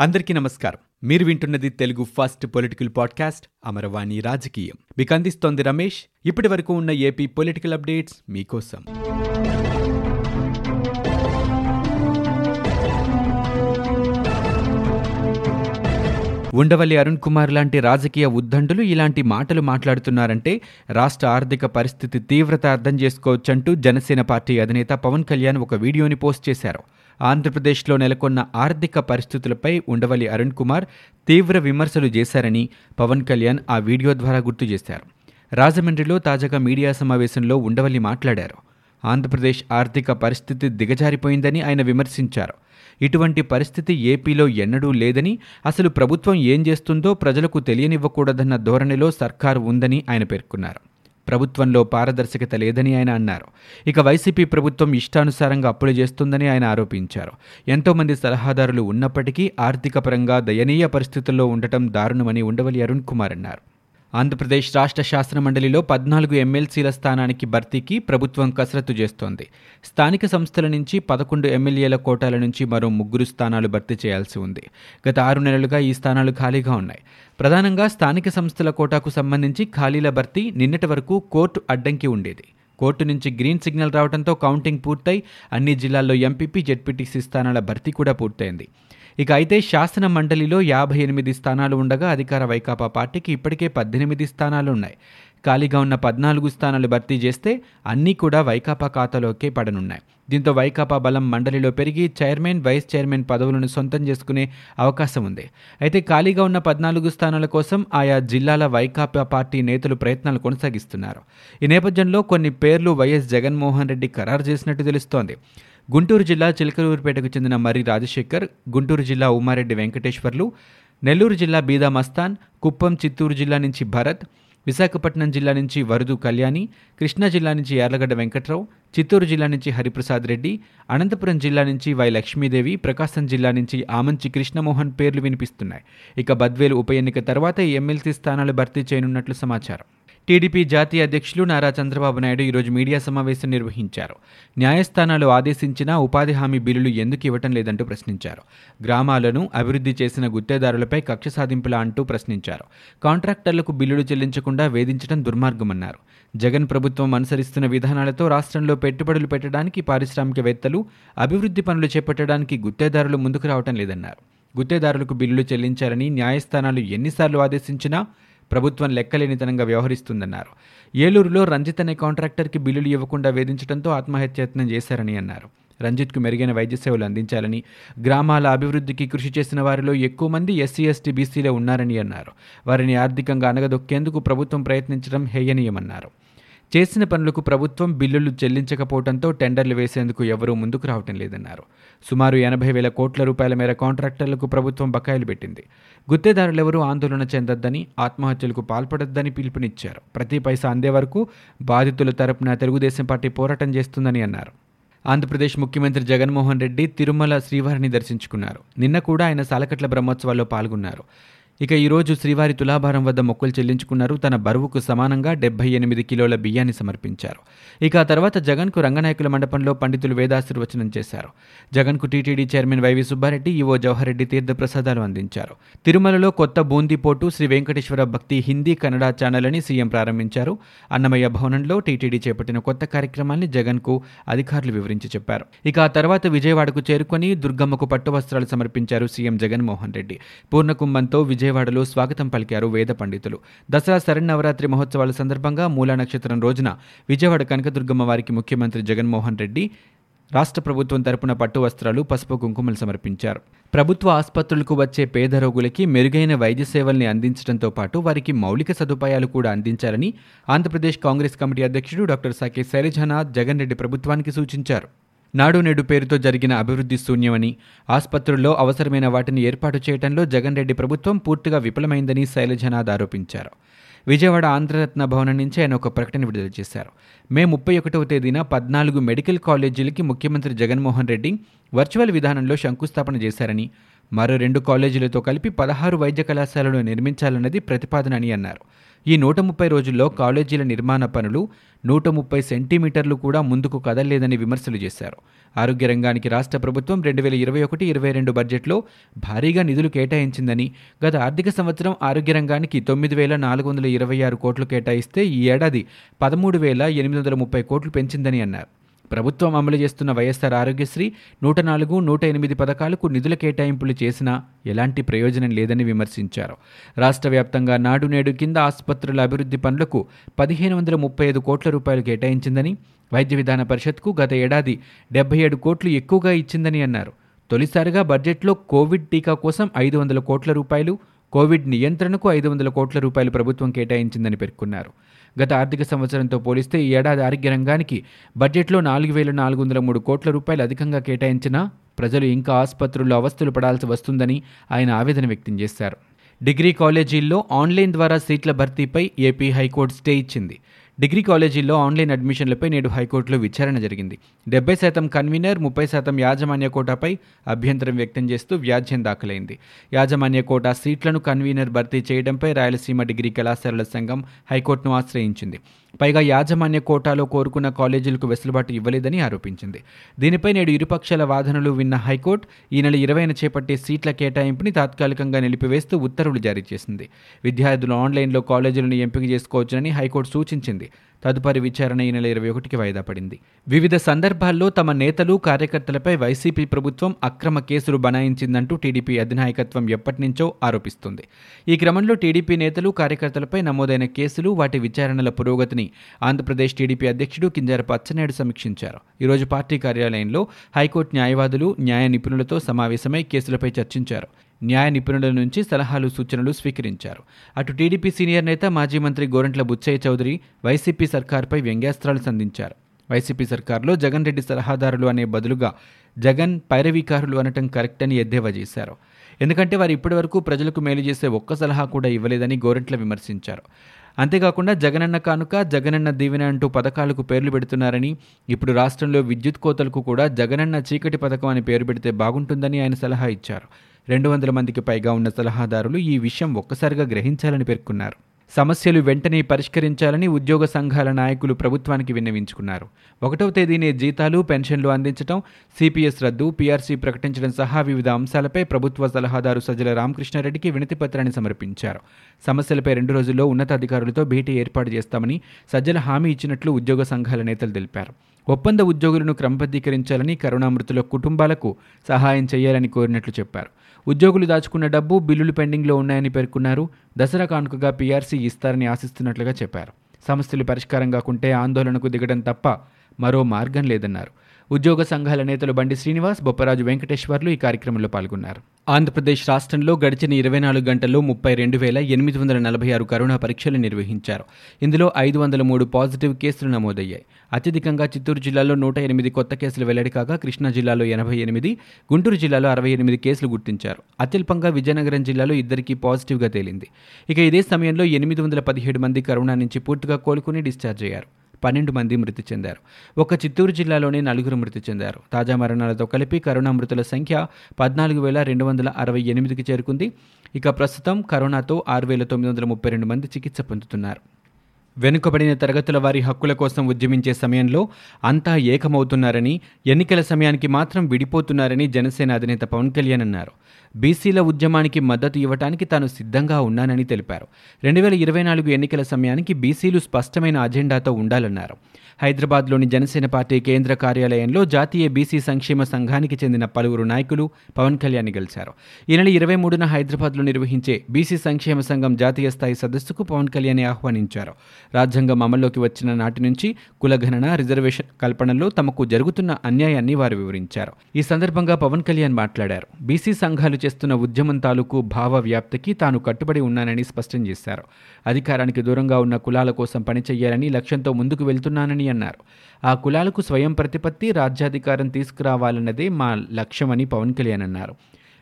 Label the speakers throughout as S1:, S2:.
S1: అందరికీ నమస్కారం. మీరు వింటున్నది Telugu first political podcast Amaravani రాజకీయం. మీకు అందిస్తోంది రమేష్. ఇప్పటి వరకు ఉన్న ఏపీ పొలిటికల్ అప్డేట్స్ మీకోసం. ఉండవల్లి అరుణ్ కుమార్ లాంటి రాజకీయ ఉద్దండులు ఇలాంటి మాటలు మాట్లాడుతున్నారంటే రాష్ట్ర ఆర్థిక పరిస్థితి తీవ్రత అర్థం చేసుకోవచ్చంటూ జనసేన పార్టీ అధినేత పవన్ కళ్యాణ్ ఒక వీడియోని పోస్ట్ చేశారు. ఆంధ్రప్రదేశ్లో నెలకొన్న ఆర్థిక పరిస్థితులపై ఉండవల్లి అరుణ్ కుమార్ తీవ్ర విమర్శలు చేశారని పవన్ కళ్యాణ్ ఆ వీడియో ద్వారా గుర్తు చేశారు. రాజమండ్రిలో తాజాగా మీడియా సమావేశంలో ఉండవల్లి మాట్లాడారు. ఆంధ్రప్రదేశ్ ఆర్థిక పరిస్థితి దిగజారిపోయిందని ఆయన విమర్శించారు. ఇటువంటి పరిస్థితి ఏపీలో ఎన్నడూ లేదని అసలు ప్రభుత్వం ఏం చేస్తుందో ప్రజలకు తెలియనివ్వకూడదన్న ధోరణిలో సర్కారు ఉందని ఆయన పేర్కొన్నారు. ప్రభుత్వంలో పారదర్శకత లేదని ఆయన అన్నారు. ఇక వైసీపీ ప్రభుత్వం ఇష్టానుసారంగా అప్పులు చేస్తుందని ఆయన ఆరోపించారు. ఎంతోమంది సలహాదారులు ఉన్నప్పటికీ ఆర్థిక పరంగా దయనీయ పరిస్థితుల్లో ఉండటం దారుణమని ఉండవల్లి అరుణ్ కుమార్ అన్నారు. ఆంధ్రప్రదేశ్ రాష్ట్ర శాసన మండలిలో పద్నాలుగు ఎమ్మెల్సీల స్థానానికి భర్తీకి ప్రభుత్వం కసరత్తు చేస్తోంది. స్థానిక సంస్థల నుంచి పదకొండు ఎమ్మెల్యేల కోటాల నుంచి మరో ముగ్గురు స్థానాలు భర్తీ చేయాల్సి ఉంది. గత ఆరు నెలలుగా ఈ స్థానాలు ఖాళీగా ఉన్నాయి. ప్రధానంగా స్థానిక సంస్థల కోటాకు సంబంధించి ఖాళీల భర్తీ నిన్నటి వరకు కోర్టు అడ్డంకి ఉండేది. కోర్టు నుంచి గ్రీన్ సిగ్నల్ రావడంతో కౌంటింగ్ పూర్తయి అన్ని జిల్లాల్లో ఎంపీపీ జెడ్పీటీసీ స్థానాల భర్తీ కూడా పూర్తయింది. ఇక అయితే శాసన మండలిలో యాభై ఎనిమిది స్థానాలు ఉండగా అధికార వైకాపా పార్టీకి ఇప్పటికే పద్దెనిమిది స్థానాలు ఉన్నాయి. ఖాళీగా ఉన్న పద్నాలుగు స్థానాలు భర్తీ చేస్తే అన్నీ కూడా వైకాపా ఖాతాలోకే పడనున్నాయి. దీంతో వైకాపా బలం మండలిలో పెరిగి చైర్మన్ వైస్ చైర్మన్ పదవులను సొంతం చేసుకునే అవకాశం ఉంది. అయితే ఖాళీగా ఉన్న పద్నాలుగు స్థానాల కోసం ఆయా జిల్లాల వైకాపా పార్టీ నేతలు ప్రయత్నాలు కొనసాగిస్తున్నారు. ఈ నేపథ్యంలో కొన్ని పేర్లు వైఎస్ జగన్మోహన్ రెడ్డి ఖరారు చేసినట్టు తెలుస్తోంది. గుంటూరు జిల్లా చిలకలూరుపేటకు చెందిన మర్రి రాజశేఖర్ గుంటూరు జిల్లా ఉమారెడ్డి వెంకటేశ్వర్లు నెల్లూరు జిల్లా బీదా మస్తాన్ కుప్పం చిత్తూరు జిల్లా నుంచి భరత్ విశాఖపట్నం జిల్లా నుంచి వరదు కళ్యాణి కృష్ణా జిల్లా నుంచి యార్లగడ్డ వెంకట్రావు చిత్తూరు జిల్లా నుంచి హరిప్రసాద్ రెడ్డి అనంతపురం జిల్లా నుంచి వై లక్ష్మీదేవి ప్రకాశం జిల్లా నుంచి ఆమంచి కృష్ణమోహన్ పేర్లు వినిపిస్తున్నాయి. ఇక బద్వేలు ఉప ఎన్నిక తర్వాత ఎమ్మెల్సీ స్థానాలు భర్తీ చేయనున్నట్లు సమాచారం. టీడీపీ జాతీయ అధ్యక్షులు నారా చంద్రబాబు నాయుడు ఈరోజు మీడియా సమావేశం నిర్వహించారు. న్యాయస్థానాలు ఆదేశించినా ఉపాధి హామీ బిల్లులు ఎందుకు ఇవ్వటం లేదంటూ ప్రశ్నించారు. గ్రామాలను అభివృద్ధి చేసిన గుత్తేదారులపై కక్ష సాధింపులా అంటూ ప్రశ్నించారు. కాంట్రాక్టర్లకు బిల్లులు చెల్లించకుండా వేధించడం దుర్మార్గమన్నారు. జగన్ ప్రభుత్వం అనుసరిస్తున్న విధానాలతో రాష్ట్రంలో పెట్టుబడులు పెట్టడానికి పారిశ్రామికవేత్తలు అభివృద్ధి పనులు చేపట్టడానికి గుత్తేదారులు ముందుకు రావటం లేదన్నారు. గుత్తేదారులకు బిల్లులు చెల్లించారని న్యాయస్థానాలు ఎన్నిసార్లు ఆదేశించినా ప్రభుత్వం లెక్కలేనితనంగా వ్యవహరిస్తుందన్నారు. ఏలూరులో రంజిత్ అనే కాంట్రాక్టర్కి బిల్లులు ఇవ్వకుండా వేధించడంతో ఆత్మహత్యత్నం చేశారని అన్నారు. రంజిత్కు మెరుగైన వైద్య సేవలు అందించాలని గ్రామాల అభివృద్ధికి కృషి చేసిన వారిలో ఎక్కువ మంది ఎస్సీ ఎస్టీ బీసీలో ఉన్నారని అన్నారు. వారిని ఆర్థికంగా అనగదొక్కేందుకు ప్రభుత్వం ప్రయత్నించడం హేయనీయమన్నారు. చేసిన పనులకు ప్రభుత్వం బిల్లులు చెల్లించకపోవడంతో టెండర్లు వేసేందుకు ఎవరూ ముందుకు రావటం లేదన్నారు. సుమారు ఎనభై వేల కోట్ల రూపాయల మేర కాంట్రాక్టర్లకు ప్రభుత్వం బకాయిలు పెట్టింది. గుత్తేదారులెవరూ ఆందోళన చెందొద్దని ఆత్మహత్యలకు పాల్పడొద్దని పిలుపునిచ్చారు. ప్రతి పైసా అందే వరకు బాధితుల తరపున తెలుగుదేశం పార్టీ పోరాటం చేస్తుందని అన్నారు. ఆంధ్రప్రదేశ్ ముఖ్యమంత్రి జగన్మోహన్ రెడ్డి తిరుమల శ్రీవారిని దర్శించుకున్నారు. నిన్న కూడా ఆయన సాలకట్ల బ్రహ్మోత్సవాల్లో పాల్గొన్నారు. ఇక ఈరోజు శ్రీవారి తులాభారం వద్ద మొక్కులు చెల్లించుకున్నారు. తన బరువుకు సమానంగా డెబ్బై ఎనిమిది కిలోల బియ్యాన్ని సమర్పించారు. ఇక ఆ తర్వాత జగన్కు రంగనాయకుల మండపంలో పండితులు వేదాశీర్వచనం చేశారు. జగన్కు TTD chairman YV Subba Reddy EO Jawahar Reddy తీర్థప్రసాదాలు అందించారు. తిరుమలలో కొత్త బూందీపోటు శ్రీ వెంకటేశ్వర భక్తి హిందీ కన్నడ ఛానల్ అని సీఎం ప్రారంభించారు. అన్నమయ్య భవనంలో టీటీడీ చేపట్టిన కొత్త కార్యక్రమాన్ని జగన్కు అధికారులు వివరించి చెప్పారు. ఇక ఆ తర్వాత విజయవాడకు చేరుకొని దుర్గమ్మకు పట్టు వస్త్రాలు సమర్పించారు సీఎం జగన్మోహన్ రెడ్డి. పూర్ణకుంభంతో విజయ విజయవాడలో స్వాగతం పలికారు వేద పండితులు. దసరా శరణవరాత్రి మహోత్సవాల సందర్భంగా మూలా నక్షత్రం రోజున విజయవాడ కనకదుర్గమ్మ వారికి ముఖ్యమంత్రి జగన్మోహన్ రెడ్డి రాష్ట్ర ప్రభుత్వం తరపున పట్టు వస్త్రాలు పసుపు కుంకుమలు సమర్పించారు. ప్రభుత్వ ఆసుపత్రులకు వచ్చే పేద రోగులకి మెరుగైన వైద్య సేవల్ని అందించడంతో పాటు వారికి మౌలిక సదుపాయాలు కూడా అందించాలని ఆంధ్రప్రదేశ్ కాంగ్రెస్ కమిటీ అధ్యక్షుడు డాక్టర్ సాకే శైలజనాథ్ జగన్ రెడ్డి ప్రభుత్వానికి సూచించారు. నాడు నేడు పేరుతో జరిగిన అభివృద్ధి శూన్యమని ఆసుపత్రుల్లో అవసరమైన వాటిని ఏర్పాటు చేయడంలో జగన్ రెడ్డి ప్రభుత్వం పూర్తిగా విఫలమైందని శైలజనాథ్ ఆరోపించారు. విజయవాడ ఆంధ్రరత్న భవనం నుంచి ఆయన ఒక ప్రకటన విడుదల చేశారు. మే ముప్పై ఒకటవ తేదీన పద్నాలుగు మెడికల్ కాలేజీలకి ముఖ్యమంత్రి జగన్మోహన్ రెడ్డి వర్చువల్ విధానంలో శంకుస్థాపన చేశారని మరో రెండు కాలేజీలతో కలిపి పదహారు వైద్య కళాశాలలు నిర్మించాలన్నది ప్రతిపాదన అని అన్నారు. ఈ నూట ముప్పై రోజుల్లో కాలేజీల నిర్మాణ పనులు నూట ముప్పై సెంటీమీటర్లు కూడా ముందుకు కదలలేదని విమర్శలు చేశారు. ఆరోగ్య రంగానికి రాష్ట్ర ప్రభుత్వం రెండు వేల ఇరవై ఒకటి ఇరవై రెండు బడ్జెట్లో భారీగా నిధులు కేటాయించిందని గత ఆర్థిక సంవత్సరం ఆరోగ్య రంగానికి తొమ్మిది వేల నాలుగు వందల ఇరవై ఆరు కోట్లు కేటాయిస్తే ఈ ఏడాది పదమూడు వేల ఎనిమిది వందల ముప్పై కోట్లు పెంచిందని అన్నారు. ప్రభుత్వం అమలు చేస్తున్న వైఎస్ఆర్ ఆరోగ్యశ్రీ నూట నాలుగు నూట ఎనిమిది పథకాలకు నిధుల కేటాయింపులు చేసినా ఎలాంటి ప్రయోజనం లేదని విమర్శించారు. రాష్ట్ర వ్యాప్తంగా నాడు నేడు కింద ఆసుపత్రుల అభివృద్ధి పనులకు పదిహేను వందల ముప్పై ఐదు కోట్ల రూపాయలు కేటాయించిందని వైద్య విధాన పరిషత్కు గత ఏడాది డెబ్బై ఏడు కోట్లు ఎక్కువగా ఇచ్చిందని అన్నారు. తొలిసారిగా బడ్జెట్లో కోవిడ్ టీకా కోసం ఐదు వందల కోట్ల రూపాయలు కోవిడ్ నియంత్రణకు ఐదు వందల కోట్ల రూపాయలు ప్రభుత్వం కేటాయించిందని పేర్కొన్నారు. గత ఆర్థిక సంవత్సరంతో పోలిస్తే ఈ ఏడాది ఆరోగ్య రంగానికి బడ్జెట్లో నాలుగు వేల నాలుగు వందల మూడు కోట్ల రూపాయలు అధికంగా కేటాయించినా ప్రజలు ఇంకా ఆసుపత్రుల్లో అవస్థలు పడాల్సి వస్తుందని ఆయన ఆవేదన వ్యక్తం చేశారు. డిగ్రీ కాలేజీల్లో ఆన్లైన్ ద్వారా సీట్ల భర్తీపై ఏపీ హైకోర్టు స్టే ఇచ్చింది. డిగ్రీ కాలేజీల్లో ఆన్లైన్ అడ్మిషన్లపై నేడు హైకోర్టులో విచారణ జరిగింది. డెబ్బై శాతం కన్వీనర్ ముప్పై శాతం యాజమాన్య కోటాపై అభ్యంతరం వ్యక్తం చేస్తూ వ్యాజ్యం దాఖలైంది. యాజమాన్య కోటా సీట్లను కన్వీనర్ భర్తీ చేయడంపై రాయలసీమ డిగ్రీ కళాశాలల సంఘం హైకోర్టును ఆశ్రయించింది. పైగా యాజమాన్య కోటాలో కోరుకున్న కాలేజీలకు వెసులుబాటు ఇవ్వలేదని ఆరోపించింది. దీనిపై నేడు ఇరుపక్షాల వాదనలు విన్న హైకోర్టు ఈ నెల ఇరవైన చేపట్టే సీట్ల కేటాయింపుని తాత్కాలికంగా నిలిపివేస్తూ ఉత్తర్వులు జారీ చేసింది. విద్యార్థులు ఆన్లైన్లో కాలేజీలను ఎంపిక చేసుకోవచ్చునని హైకోర్టు సూచించింది. తదుపరి విచారణ ఈ నెల ఇరవై ఒకటికి వాయిదా పడింది. వివిధ సందర్భాల్లో తమ నేతలు కార్యకర్తలపై వైసీపీ ప్రభుత్వం అక్రమ కేసులు బనాయించిందంటూ టీడీపీ అధినాయకత్వం ఎప్పటినుంచో ఆరోపిస్తుంది. ఈ క్రమంలో టీడీపీ నేతలు కార్యకర్తలపై నమోదైన కేసులు వాటి విచారణల పురోగతిని ఆంధ్రప్రదేశ్ టీడీపీ అధ్యక్షుడు కింజారపు అచ్చెన్నాయుడు సమీక్షించారు. ఈరోజు పార్టీ కార్యాలయంలో హైకోర్టు న్యాయవాదులు న్యాయ నిపుణులతో సమావేశమై కేసులపై చర్చించారు. న్యాయ నిపుణుల నుంచి సలహాలు సూచనలు స్వీకరించారు. అటు టీడీపీ సీనియర్ నేత మాజీ మంత్రి గోరంట్ల బుచ్చయ్య చౌదరి వైసీపీ సర్కార్పై వ్యంగ్యాస్త్రాలు సంధించారు. వైసీపీ సర్కార్లో జగన్ రెడ్డి సలహాదారులు అనే బదులుగా జగన్ పైరవీకారులు అనటం కరెక్ట్ అని ఎద్దేవా చేశారు. ఎందుకంటే వారు ఇప్పటివరకు ప్రజలకు మేలు చేసే ఒక్క సలహా కూడా ఇవ్వలేదని గోరెంట్ల విమర్శించారు. అంతేకాకుండా జగనన్న కానుక జగనన్న దీవెన అంటూ పథకాలకు పేర్లు పెడుతున్నారని ఇప్పుడు రాష్ట్రంలో విద్యుత్ కోతలకు కూడా జగనన్న చీకటి పథకం అని పేరు పెడితే బాగుంటుందని ఆయన సలహా ఇచ్చారు. రెండు వందల మందికి పైగా ఉన్న సలహాదారులు ఈ విషయం ఒక్కసారిగా గ్రహించాలని పేర్కొన్నారు. సమస్యలు వెంటనే పరిష్కరించాలని ఉద్యోగ సంఘాల నాయకులు ప్రభుత్వానికి విన్నవించుకున్నారు. ఒకటవ తేదీనే జీతాలు పెన్షన్లు అందించడం సిపిఎస్ రద్దు పీఆర్సీ ప్రకటించడం సహా వివిధ అంశాలపై ప్రభుత్వ సలహాదారు సజ్జల రామకృష్ణారెడ్డికి వినతిపత్రాన్ని సమర్పించారు. సమస్యలపై రెండు రోజుల్లో ఉన్నతాధికారులతో భేటీ ఏర్పాటు చేస్తామని సజ్జల హామీ ఇచ్చినట్లు ఉద్యోగ సంఘాల నేతలు తెలిపారు. ఒప్పంద ఉద్యోగులను క్రమబద్ధీకరించాలని కరుణామృతుల కుటుంబాలకు సహాయం చేయాలని కోరినట్లు చెప్పారు. ఉద్యోగులు దాచుకున్న డబ్బు బిల్లులు పెండింగ్లో ఉన్నాయని పేర్కొన్నారు. దసరా కానుకగా పీఆర్సీ ఇస్తారని ఆశిస్తున్నట్లుగా చెప్పారు. సమస్యలు పరిష్కారం కాకుంటే ఆందోళనకు దిగడం తప్ప మరో మార్గం లేదన్నారు. ఉద్యోగ సంఘాల నేతలు బండి శ్రీనివాస్ బొప్పరాజు వెంకటేశ్వర్లు ఈ కార్యక్రమంలో పాల్గొన్నారు. ఆంధ్రప్రదేశ్ రాష్ట్రంలో గడిచిన ఇరవై నాలుగు గంటల్లో ముప్పై రెండు వేల ఎనిమిది వందల నలభై ఆరు కరోనా పరీక్షలు నిర్వహించారు. ఇందులో ఐదు వందల మూడు పాజిటివ్ కేసులు నమోదయ్యాయి. అత్యధికంగా చిత్తూరు జిల్లాలో నూట ఎనిమిది కొత్త కేసులు వెల్లడి కాగా కృష్ణా జిల్లాలో ఎనభై ఎనిమిది గుంటూరు జిల్లాలో అరవై ఎనిమిది కేసులు గుర్తించారు. అత్యల్పంగా విజయనగరం జిల్లాలో ఇద్దరికీ పాజిటివ్గా తేలింది. ఇక ఇదే సమయంలో ఎనిమిది వందల పదిహేడు మంది కరోనా నుంచి పూర్తిగా కోలుకుని డిశ్చార్జ్ అయ్యారు. పన్నెండు మంది మృతి చెందారు. ఒక చిత్తూరు జిల్లాలోనే నలుగురు మృతి చెందారు. తాజా మరణాలతో కలిపి కరోనా మృతుల సంఖ్య పద్నాలుగు వేల రెండు వందల అరవై ఎనిమిదికి చేరుకుంది. ఇక ప్రస్తుతం కరోనాతో ఆరు వేల తొమ్మిది వందల ముప్పై రెండు మంది చికిత్స పొందుతున్నారు. వెనుకబడిన తరగతుల వారి హక్కుల కోసం ఉద్యమించే సమయంలో అంతా ఏకమవుతున్నారని ఎన్నికల సమయానికి మాత్రం విడిపోతున్నారని జనసేన అధినేత పవన్ కళ్యాణ్ అన్నారు. బీసీల ఉద్యమానికి మద్దతు ఇవ్వటానికి తాను సిద్ధంగా ఉన్నానని తెలిపారు. రెండు వేల ఇరవై నాలుగు ఎన్నికల సమయానికి బీసీలు స్పష్టమైన అజెండాతో ఉండాలన్నారు. హైదరాబాద్లోని జనసేన పార్టీ కేంద్ర కార్యాలయంలో జాతీయ బీసీ సంక్షేమ సంఘానికి చెందిన పలువురు నాయకులు పవన్ కళ్యాణ్ గెలిచారు. ఈ నెల ఇరవై మూడున హైదరాబాద్లో నిర్వహించే బీసీ సంక్షేమ సంఘం జాతీయ స్థాయి సదస్సుకు పవన్ కళ్యాణ్ ఆహ్వానించారు. రాజ్యాంగం అమల్లోకి వచ్చిన నాటి నుంచి కులగణన రిజర్వేషన్ కల్పనలో తమకు జరుగుతున్న అన్యాయాన్ని వారు వివరించారు. ఈ సందర్భంగా పవన్ కళ్యాణ్ మాట్లాడారు. బీసీ సంఘాలు చేస్తున్న ఉద్యమం తాలూకు భావ వ్యాప్తికి తాను కట్టుబడి ఉన్నానని స్పష్టం చేశారు. అధికారానికి దూరంగా ఉన్న కులాల కోసం పనిచేయాలని లక్ష్యంతో ముందుకు వెళ్తున్నానని అన్నారు. ఆ కులాలకు స్వయం ప్రతిపత్తి రాజ్యాధికారం తీసుకురావాలన్నదే మా లక్ష్యమని పవన్ కళ్యాణ్ అన్నారు.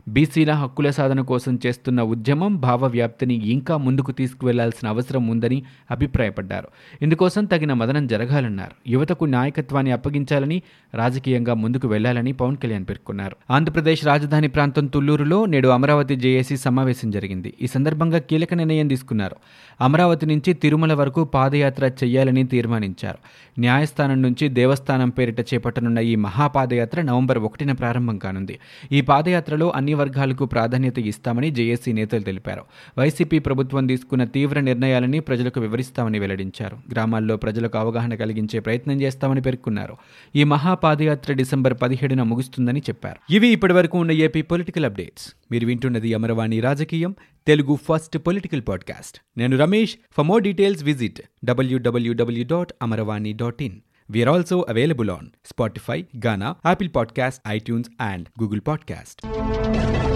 S1: బీసీల హక్కుల సాధన కోసం చేస్తున్న ఉద్యమం భావవ్యాప్తిని ఇంకా ముందుకు తీసుకువెళ్ళాల్సిన అవసరం ఉందని అభిప్రాయపడ్డారు. ఇందుకోసం తగిన మదనం జరగాలన్నారు. యువతకు నాయకత్వాన్ని అప్పగించాలని రాజకీయంగా ముందుకు వెళ్ళాలని పవన్ కళ్యాణ్ పేర్కొన్నారు. ఆంధ్రప్రదేశ్ రాజధాని ప్రాంతం తుళ్ళూరులో నేడు అమరావతి జేఏసీ సమావేశం జరిగింది. ఈ సందర్భంగా కీలక నిర్ణయం తీసుకున్నారు. అమరావతి నుంచి తిరుమల వరకు పాదయాత్ర చేయాలని తీర్మానించారు. న్యాయస్థానం నుంచి దేవస్థానం పేరిట చేపట్టనున్న ఈ మహాపాదయాత్ర నవంబర్ ఒకటిన ప్రారంభం కానుంది. ఈ పాదయాత్రలో అన్ని వర్గాలకు ప్రాధాన్యత ఇస్తామని జేఏసీ నేతలు తెలిపారు. వైసీపీ ప్రభుత్వం తీసుకున్న తీవ్ర నిర్ణయాలని ప్రజలకు వివరిస్తామని వెల్లడించారు. గ్రామాల్లో ప్రజలకు అవగాహన కలిగించే ప్రయత్నం చేస్తామని పేర్కొన్నారు. ఈ మహాపాదయాత్ర డిసెంబర్ పదిహేడున ముగుస్తుందని చెప్పారు. ఇవి ఇప్పటివరకు ఉన్న ఏపీ పొలిటికల్ అప్డేట్స్. మీరు వింటున్నది అమరవాణి రాజకీయం తెలుగు ఫస్ట్ పొలిటికల్ పాడ్కాస్ట్. నేను Ramesh. For more details visit WWW dot Amaravani dot in. We are also available on Spotify, Ghana, Apple Podcast, iTunes, and Google Podcast.